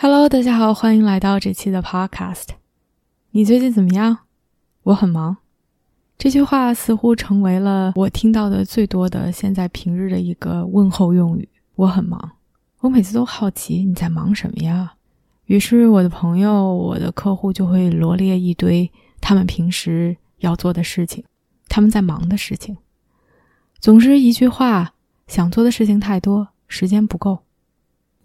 Hello，大家好，欢迎来到这期的 Podcast。你最近怎么样？我很忙。这句话似乎成为了我听到的最多的现在平日的一个问候用语。我很忙。我每次都好奇你在忙什么呀？于是我的朋友、我的客户就会罗列一堆他们平时要做的事情，他们在忙的事情。总之一句话，想做的事情太多，时间不够。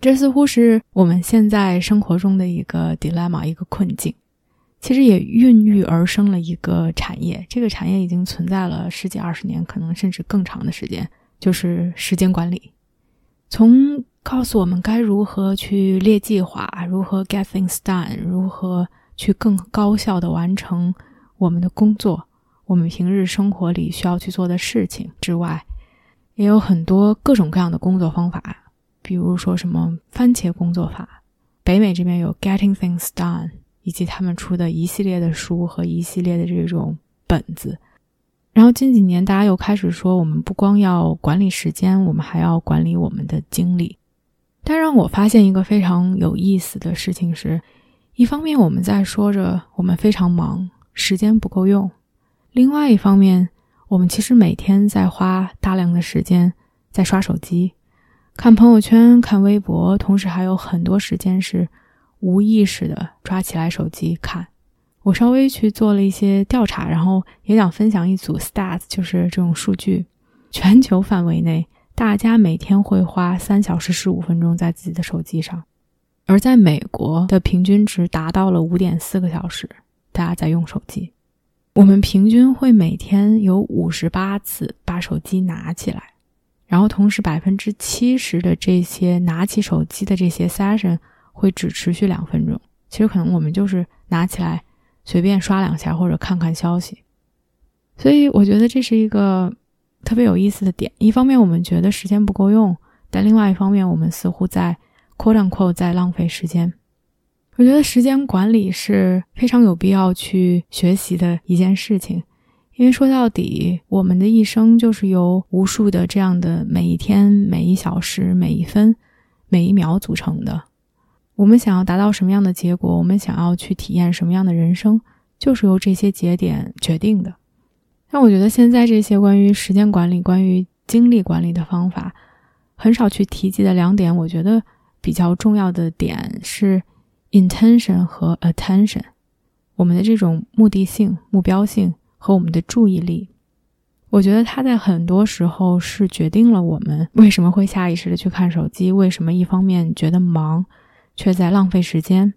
这似乎是我们现在生活中的一个 dilemma，一个困境。其实也孕育而生了一个产业，这个产业已经存在了十几二十年，可能甚至更长的时间，就是时间管理。从告诉我们该如何去列计划，如何 get things done，如何去更高效的完成我们的工作，我们平日生活里需要去做的事情之外，也有很多各种各样的工作方法。比如说什么番茄工作法，北美这边有 Getting Things Done，以及他们出的一系列的书和一系列的这种本子。然后近几年大家又开始说，我们不光要管理时间，我们还要管理我们的精力。但让我发现一个非常有意思的事情是，一方面我们在说着我们非常忙，时间不够用；另外一方面，我们其实每天在花大量的时间在刷手机。看朋友圈、看微博，同时还有很多时间是无意识的抓起来手机看。我稍微去做了一些调查，然后也想分享一组 stats，就是这种数据。全球范围内，大家每天会花三小时十五分钟在自己的手机上，而在美国的平均值达到了五点四个小时，大家在用手机。我们平均会每天有五十八次把手机拿起来。然后，同时百分之七十的这些拿起手机的这些 session 会只持续两分钟。其实可能我们就是拿起来随便刷两下或者看看消息。所以我觉得这是一个特别有意思的点。一方面我们觉得时间不够用，但另外一方面我们似乎在 quote unquote 在浪费时间。我觉得时间管理是非常有必要去学习的一件事情。因为说到底，我们的一生就是由无数的这样的每一天、每一小时、每一分、每一秒组成的。我们想要达到什么样的结果，我们想要去体验什么样的人生，就是由这些节点决定的。但我觉得现在这些关于时间管理、关于精力管理的方法，很少去提及的两点，我觉得比较重要的点是 intention 和 attention，我们的这种目的性、目标性。和我们的注意力，我觉得它在很多时候是决定了我们为什么会下意识的去看手机，为什么一方面觉得忙，却在浪费时间。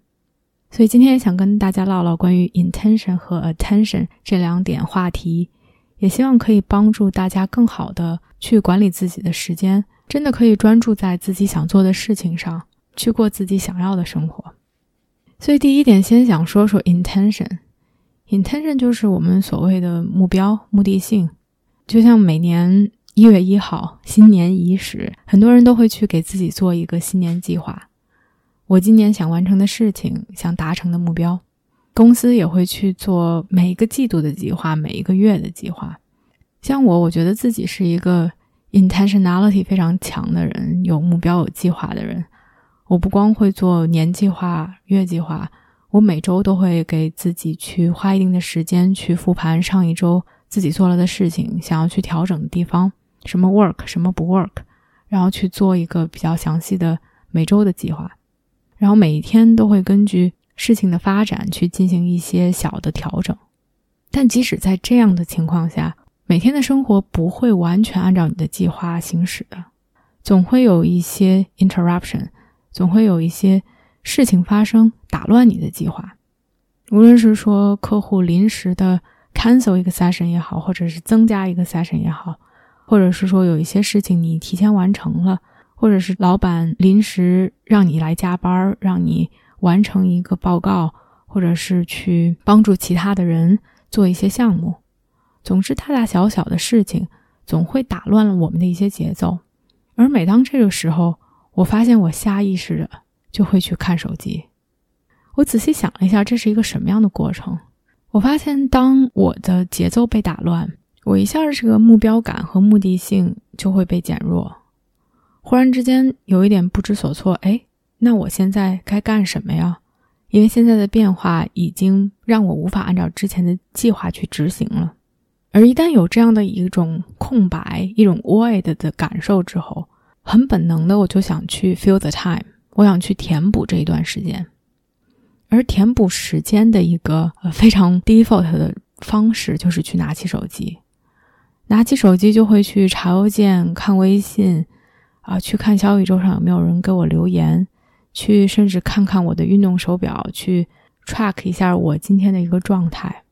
所以今天也想跟大家唠唠关于 intention 和 attention 这两点话题，也希望可以帮助大家更好的去管理自己的时间，真的可以专注在自己想做的事情上，去过自己想要的生活。所以第一点，先想说说 intention。Intention 就是我们所谓的目标、目的性，就像每年一月一号新年伊始，很多人都会去给自己做一个新年计划。我今年想完成的事情，想达成的目标，公司也会去做每一个季度的计划，每一个月的计划。像我，我觉得自己是一个 intentionality 非常强的人，有目标、有计划的人。我不光会做年计划、月计划。我每周都会给自己去花一定的时间去复盘上一周自己做了的事情，想要去调整的地方，什么 work，什么不 work，然后去做一个比较详细的每周的计划，然后每一天都会根据事情的发展去进行一些小的调整。但即使在这样的情况下，每天的生活不会完全按照你的计划行驶的，总会有一些 interruption，总会有一些。事情发生打乱你的计划，无论是说客户临时的 cancel 一个 session 也好，或者是增加一个 session 也好，或者是说有一些事情你提前完成了，或者是老板临时让你来加班，让你完成一个报告，或者是去帮助其他的人做一些项目。总之，大大小小的事情总会打乱了我们的一些节奏。而每当这个时候，我发现我下意识的就会去看手机。我仔细想了一下，这是一个什么样的过程？我发现，当我的节奏被打乱，我一下这个目标感和目的性就会被减弱。忽然之间有一点不知所措，哎，那我现在该干什么呀？因为现在的变化已经让我无法按照之前的计划去执行了。而一旦有这样的一种空白、一种 void 的感受之后，很本能的我就想去 fill the time，我想去填补这一段时间。而填补时间的一个非常 default 的方式就是去拿起手机，拿起手机就会去查邮件、看微信。啊，去看小宇宙上有没有人给我留言，去甚至看看我的运动手表，去 track 一下我今天的一个状态，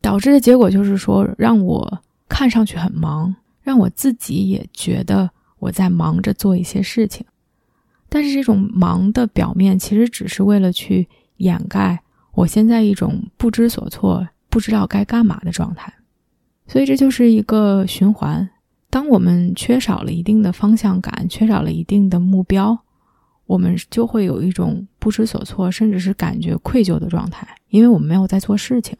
导致的结果就是说，让我看上去很忙，让我自己也觉得我在忙着做一些事情，但是这种忙的表面其实只是为了去掩盖我现在一种不知所措、不知道该干嘛的状态，所以这就是一个循环。当我们缺少了一定的方向感，缺少了一定的目标，我们就会有一种不知所措，甚至是感觉愧疚的状态，因为我们没有在做事情，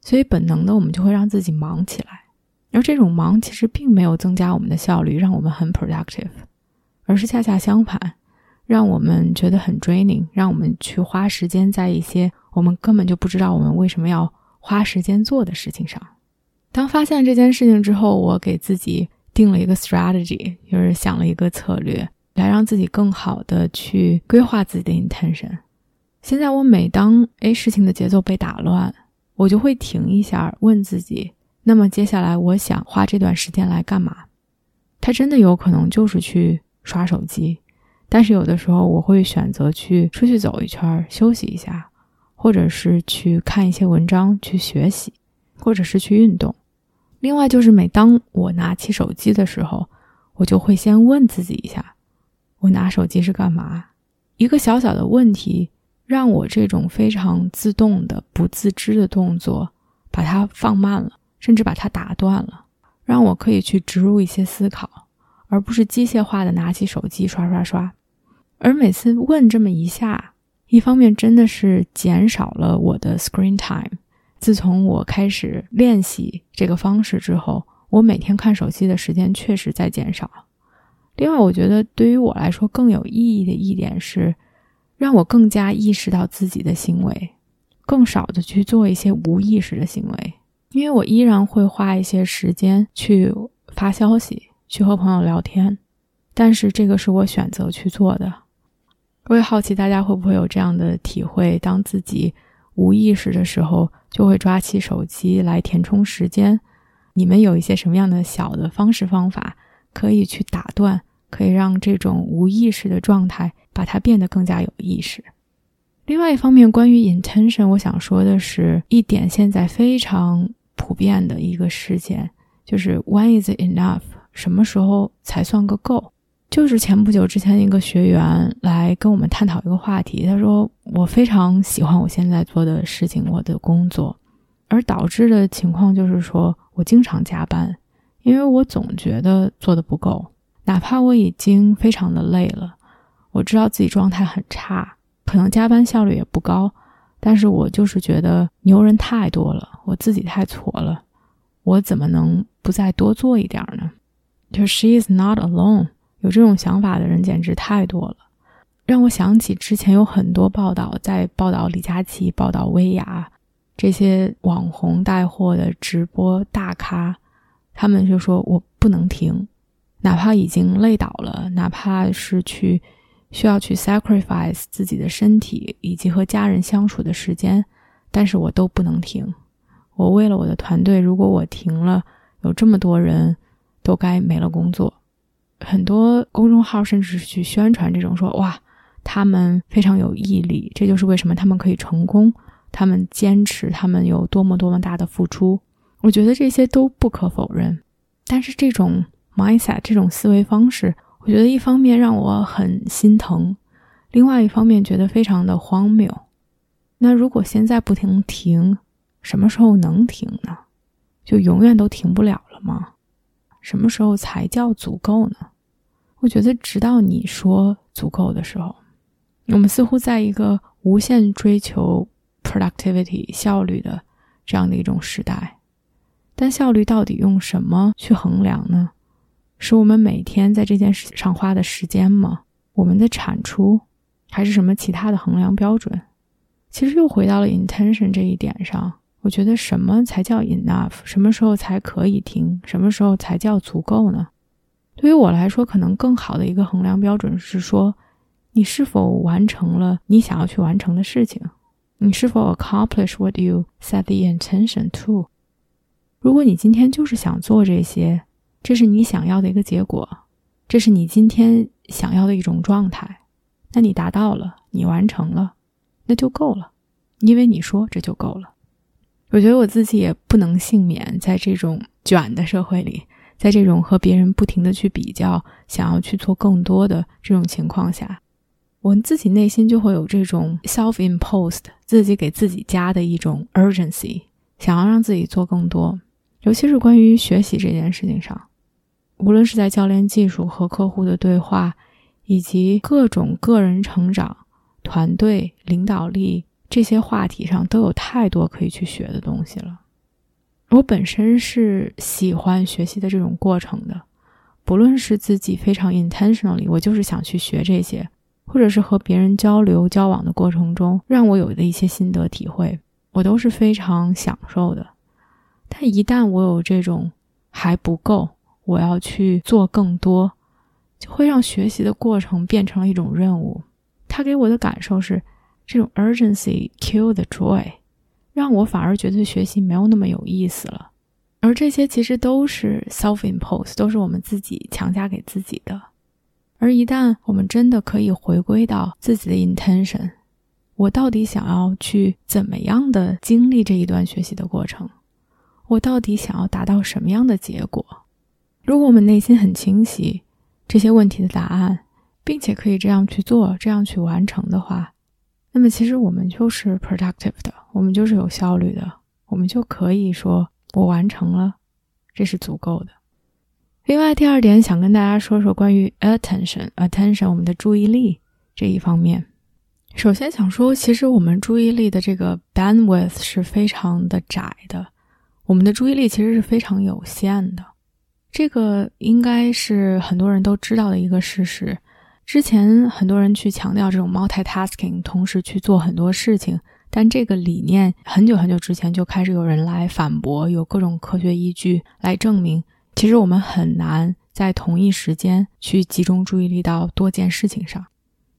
所以本能的我们就会让自己忙起来。而这种忙其实并没有增加我们的效率，让我们很 productive，而是恰恰相反，让我们觉得很 draining，让我们去花时间在一些我们根本就不知道我们为什么要花时间做的事情上。当发现这件事情之后，我给自己。定了一个 strategy，就是想了一个策略，来让自己更好的去规划自己的 intention。现在我每当 A 事情的节奏被打乱，我就会停一下，问自己：那么接下来我想花这段时间来干嘛？它真的有可能就是去刷手机，但是有的时候我会选择去出去走一圈，休息一下，或者是去看一些文章，去学习，或者是去运动。另外就是，每当我拿起手机的时候，我就会先问自己一下：我拿手机是干嘛？一个小小的问题，让我这种非常自动的、不自知的动作，把它放慢了，甚至把它打断了，让我可以去植入一些思考，而不是机械化的拿起手机刷刷刷。而每次问这么一下，一方面真的是减少了我的 screen time。自从我开始练习这个方式之后，我每天看手机的时间确实在减少。另外，我觉得对于我来说更有意义的一点是，让我更加意识到自己的行为，更少的去做一些无意识的行为。因为我依然会花一些时间去发消息，去和朋友聊天，但是这个是我选择去做的。我也好奇大家会不会有这样的体会：当自己无意识的时候。就会抓起手机来填充时间。你们有一些什么样的小的方式方法可以去打断，可以让这种无意识的状态把它变得更加有意识？另外一方面，关于 intention，我想说的是一点现在非常普遍的一个事件，就是 when is enough？什么时候才算个够？就是前不久之前一个学员来跟我们探讨一个话题，他说我非常喜欢我现在做的事情，我的工作，而导致的情况就是说我经常加班，因为我总觉得做的不够，哪怕我已经非常的累了，我知道自己状态很差，可能加班效率也不高，但是我就是觉得牛人太多了，我自己太挫了，我怎么能不再多做一点呢？就 she is not alone。有这种想法的人简直太多了，让我想起之前有很多报道在报道李佳琦、报道薇娅这些网红带货的直播大咖，他们就说我不能停，哪怕已经累倒了，哪怕是去需要去 sacrifice 自己的身体以及和家人相处的时间，但是我都不能停。我为了我的团队，如果我停了，有这么多人都该没了工作。很多公众号甚至是去宣传这种说哇，他们非常有毅力，这就是为什么他们可以成功，他们坚持，他们有多么多么大的付出。我觉得这些都不可否认，但是这种 mindset 这种思维方式，我觉得一方面让我很心疼，另外一方面觉得非常的荒谬。那如果现在不停停，什么时候能停呢？就永远都停不了了吗？什么时候才叫足够呢？我觉得，直到你说足够的时候，我们似乎在一个无限追求 productivity 效率的这样的一种时代。但效率到底用什么去衡量呢？是我们每天在这件事上花的时间吗？我们的产出，还是什么其他的衡量标准？其实又回到了 intention 这一点上。我觉得什么才叫 enough？什么时候才可以停？什么时候才叫足够呢？对于我来说，可能更好的一个衡量标准是说，你是否完成了你想要去完成的事情？你是否 accomplish what you set the intention to？如果你今天就是想做这些，这是你想要的一个结果，这是你今天想要的一种状态，那你达到了，你完成了，那就够了，因为你说这就够了。我觉得我自己也不能幸免，在这种卷的社会里，在这种和别人不停的去比较，想要去做更多的这种情况下，我自己内心就会有这种 self-imposed 自己给自己加的一种 urgency，想要让自己做更多，尤其是关于学习这件事情上，无论是在教练技术和客户的对话，以及各种个人成长、团队领导力。这些话题上都有太多可以去学的东西了。我本身是喜欢学习的这种过程的，不论是自己非常 intentionally，我就是想去学这些，或者是和别人交流交往的过程中，让我有的一些心得体会，我都是非常享受的。但一旦我有这种还不够，我要去做更多，就会让学习的过程变成了一种任务。他给我的感受是。这种 urgency kill the joy，让我反而觉得学习没有那么有意思了。而这些其实都是 self impose，都是我们自己强加给自己的。而一旦我们真的可以回归到自己的 intention，我到底想要去怎么样的经历这一段学习的过程？我到底想要达到什么样的结果？如果我们内心很清晰这些问题的答案，并且可以这样去做、这样去完成的话，那么其实我们就是 productive 的，我们就是有效率的，我们就可以说我完成了，这是足够的。另外，第二点想跟大家说说关于 attention，attention 我们的注意力这一方面。首先想说，其实我们注意力的这个 bandwidth 是非常的窄的，我们的注意力其实是非常有限的，这个应该是很多人都知道的一个事实。之前很多人去强调这种 multitasking，同时去做很多事情，但这个理念很久很久之前就开始有人来反驳，有各种科学依据来证明，其实我们很难在同一时间去集中注意力到多件事情上，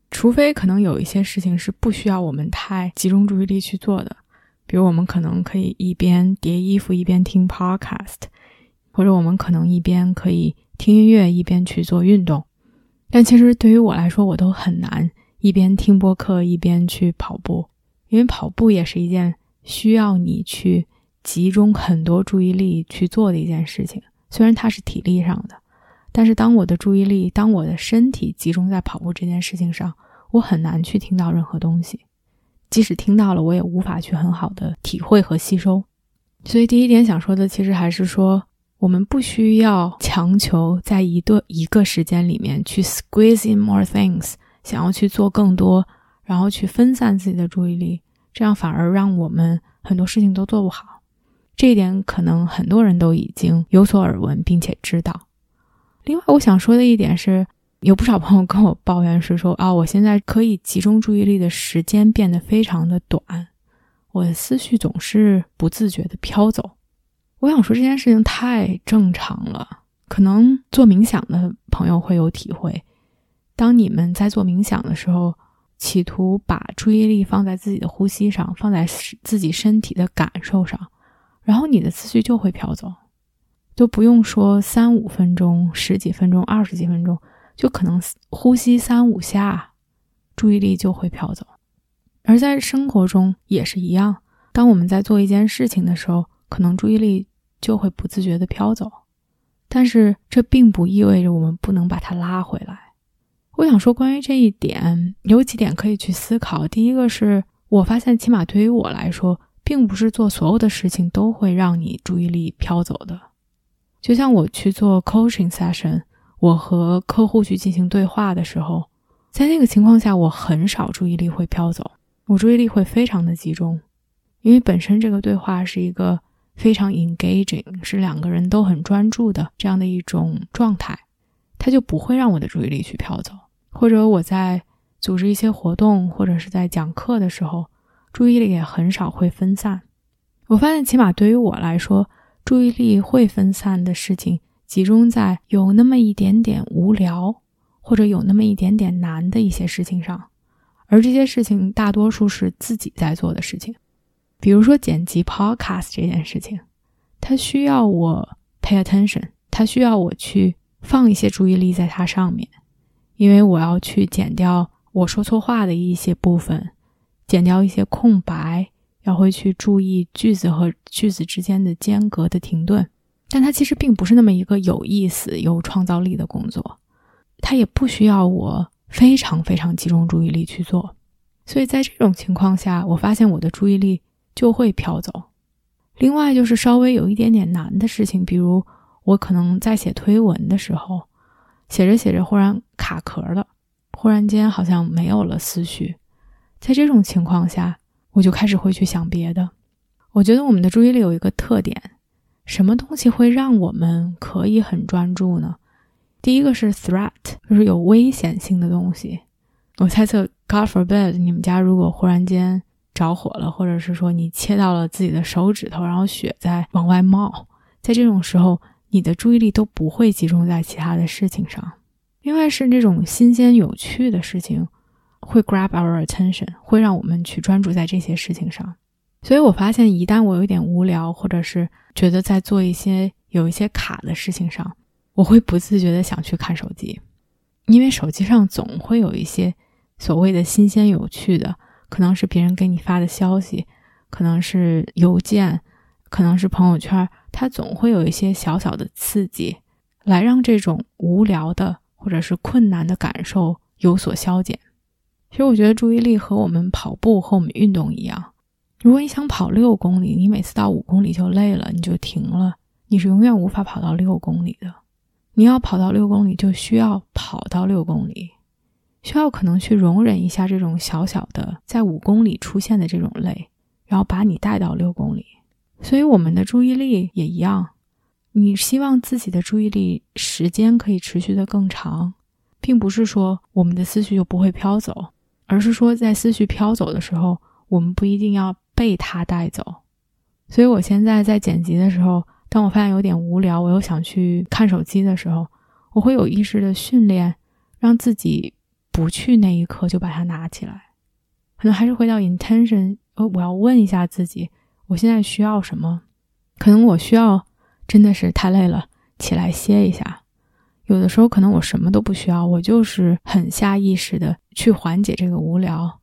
除非可能有一些事情是不需要我们太集中注意力去做的，比如我们可能可以一边叠衣服一边听 podcast，或者我们可能一边可以听音乐一边去做运动。但其实对于我来说，我都很难一边听播客一边去跑步，因为跑步也是一件需要你去集中很多注意力去做的一件事情。虽然它是体力上的，但是当我的注意力、当我的身体集中在跑步这件事情上，我很难去听到任何东西。即使听到了，我也无法去很好的体会和吸收。所以第一点想说的，其实还是说。我们不需要强求在一个一个时间里面去 squeeze in more things，想要去做更多，然后去分散自己的注意力，这样反而让我们很多事情都做不好。这一点可能很多人都已经有所耳闻，并且知道。另外，我想说的一点是，有不少朋友跟我抱怨是说啊，我现在可以集中注意力的时间变得非常的短，我的思绪总是不自觉的飘走。我想说这件事情太正常了，可能做冥想的朋友会有体会。当你们在做冥想的时候，企图把注意力放在自己的呼吸上，放在自己身体的感受上，然后你的思绪就会飘走，都不用说三五分钟、十几分钟、二十几分钟，就可能呼吸三五下，注意力就会飘走。而在生活中也是一样，当我们在做一件事情的时候。可能注意力就会不自觉的飘走，但是这并不意味着我们不能把它拉回来。我想说，关于这一点，有几点可以去思考。第一个是我发现，起码对于我来说，并不是做所有的事情都会让你注意力飘走的。就像我去做 coaching session，我和客户去进行对话的时候，在那个情况下，我很少注意力会飘走，我注意力会非常的集中，因为本身这个对话是一个非常 engaging，是两个人都很专注的这样的一种状态，它就不会让我的注意力去飘走。或者我在组织一些活动，或者是在讲课的时候，注意力也很少会分散。我发现，起码对于我来说，注意力会分散的事情，集中在有那么一点点无聊，或者有那么一点点难的一些事情上。而这些事情大多数是自己在做的事情，比如说剪辑 Podcast 这件事情，它需要我 pay attention，它需要我去放一些注意力在它上面。因为我要去剪掉我说错话的一些部分，剪掉一些空白，要会去注意句子和句子之间的间隔的停顿。但它其实并不是那么一个有意思、有创造力的工作，它也不需要我非常非常集中注意力去做。所以在这种情况下，我发现我的注意力就会飘走。另外就是稍微有一点点难的事情，比如我可能在写推文的时候。写着写着，忽然卡壳了，忽然间好像没有了思绪。在这种情况下，我就开始会去想别的。我觉得我们的注意力有一个特点，什么东西会让我们可以很专注呢？第一个是 threat，就是有危险性的东西。我猜测，God forbid，你们家如果忽然间着火了，或者是说你切到了自己的手指头，然后血在往外冒，在这种时候。你的注意力都不会集中在其他的事情上。另外是这种新鲜有趣的事情，会 grab our attention，会让我们去专注在这些事情上。所以我发现，一旦我有点无聊，或者是觉得在做一些有一些卡的事情上，我会不自觉的想去看手机，因为手机上总会有一些所谓的新鲜有趣的，可能是别人给你发的消息，可能是邮件，可能是朋友圈。它总会有一些小小的刺激，来让这种无聊的或者是困难的感受有所消减。其实我觉得注意力和我们跑步和我们运动一样，如果你想跑六公里，你每次到五公里就累了，你就停了，你是永远无法跑到六公里的。你要跑到六公里，就需要跑到六公里，需要可能去容忍一下这种小小的在五公里出现的这种累，然后把你带到六公里。所以，我们的注意力也一样。你希望自己的注意力时间可以持续的更长，并不是说我们的思绪就不会飘走，而是说在思绪飘走的时候，我们不一定要被它带走。所以，我现在在剪辑的时候，当我发现有点无聊，我又想去看手机的时候，我会有意识的训练，让自己不去那一刻就把它拿起来。可能还是回到 intention，呃，我要问一下自己。我现在需要什么？可能我需要真的是太累了，起来歇一下。有的时候可能我什么都不需要，我就是很下意识的去缓解这个无聊。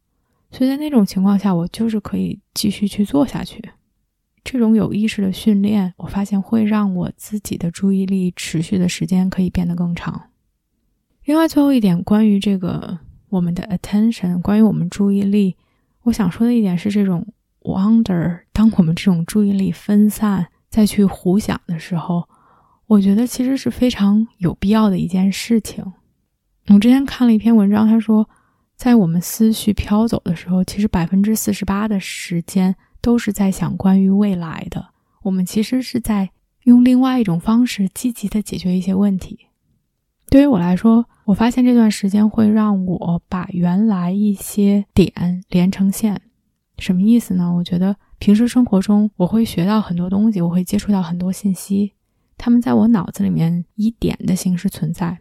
所以在那种情况下，我就是可以继续去做下去。这种有意识的训练，我发现会让我自己的注意力持续的时间可以变得更长。另外，最后一点关于这个我们的 attention，关于我们注意力，我想说的一点是这种。Wonder，当我们这种注意力分散再去胡想的时候，我觉得其实是非常有必要的一件事情。我之前看了一篇文章，他说，在我们思绪飘走的时候，其实百分之四十八的时间都是在想关于未来的。我们其实是在用另外一种方式积极的解决一些问题。对于我来说，我发现这段时间会让我把原来一些点连成线。什么意思呢？我觉得平时生活中我会学到很多东西，我会接触到很多信息，他们在我脑子里面以点的形式存在。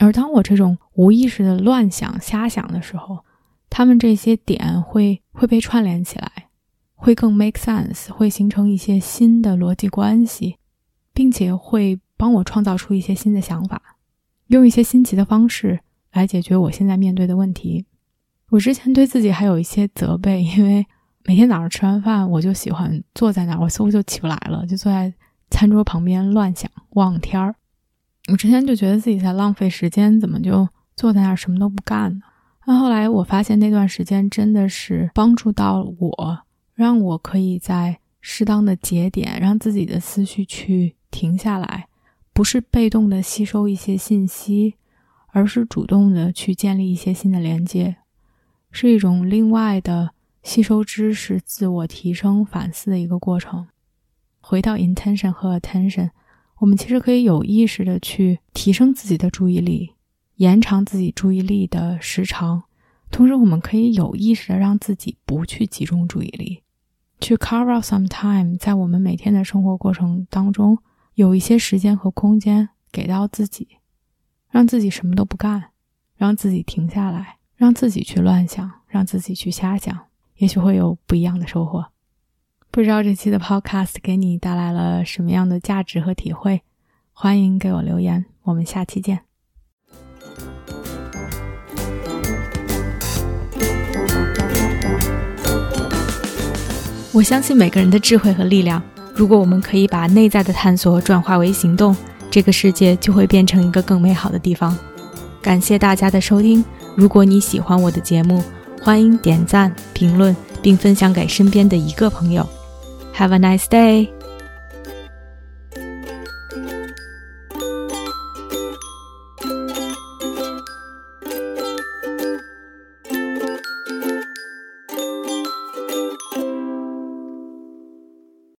而当我这种无意识的乱想、瞎想的时候，他们这些点会会被串联起来，会更 make sense，会形成一些新的逻辑关系，并且会帮我创造出一些新的想法，用一些新奇的方式来解决我现在面对的问题。我之前对自己还有一些责备，因为。每天早上吃完饭，我就喜欢坐在那儿，我似乎就起不来了，就坐在餐桌旁边乱想、望天儿。我之前就觉得自己在浪费时间，怎么就坐在那儿什么都不干呢？但后来我发现那段时间真的是帮助到我，让我可以在适当的节点让自己的思绪去停下来，不是被动的吸收一些信息，而是主动的去建立一些新的连接，是一种另外的吸收知识、自我提升、反思的一个过程。回到 intention 和 attention，我们其实可以有意识的去提升自己的注意力，延长自己注意力的时长，同时我们可以有意识的让自己不去集中注意力，去 carve out some time，在我们每天的生活过程当中，有一些时间和空间给到自己，让自己什么都不干，让自己停下来，让自己去乱想，让自己去瞎想，也许会有不一样的收获。不知道这期的 Podcast 给你带来了什么样的价值和体会？欢迎给我留言，我们下期见。我相信每个人的智慧和力量。如果我们可以把内在的探索转化为行动，这个世界就会变成一个更美好的地方。感谢大家的收听。如果你喜欢我的节目，欢迎点赞、评论，并分享给身边的一个朋友。Have a nice day.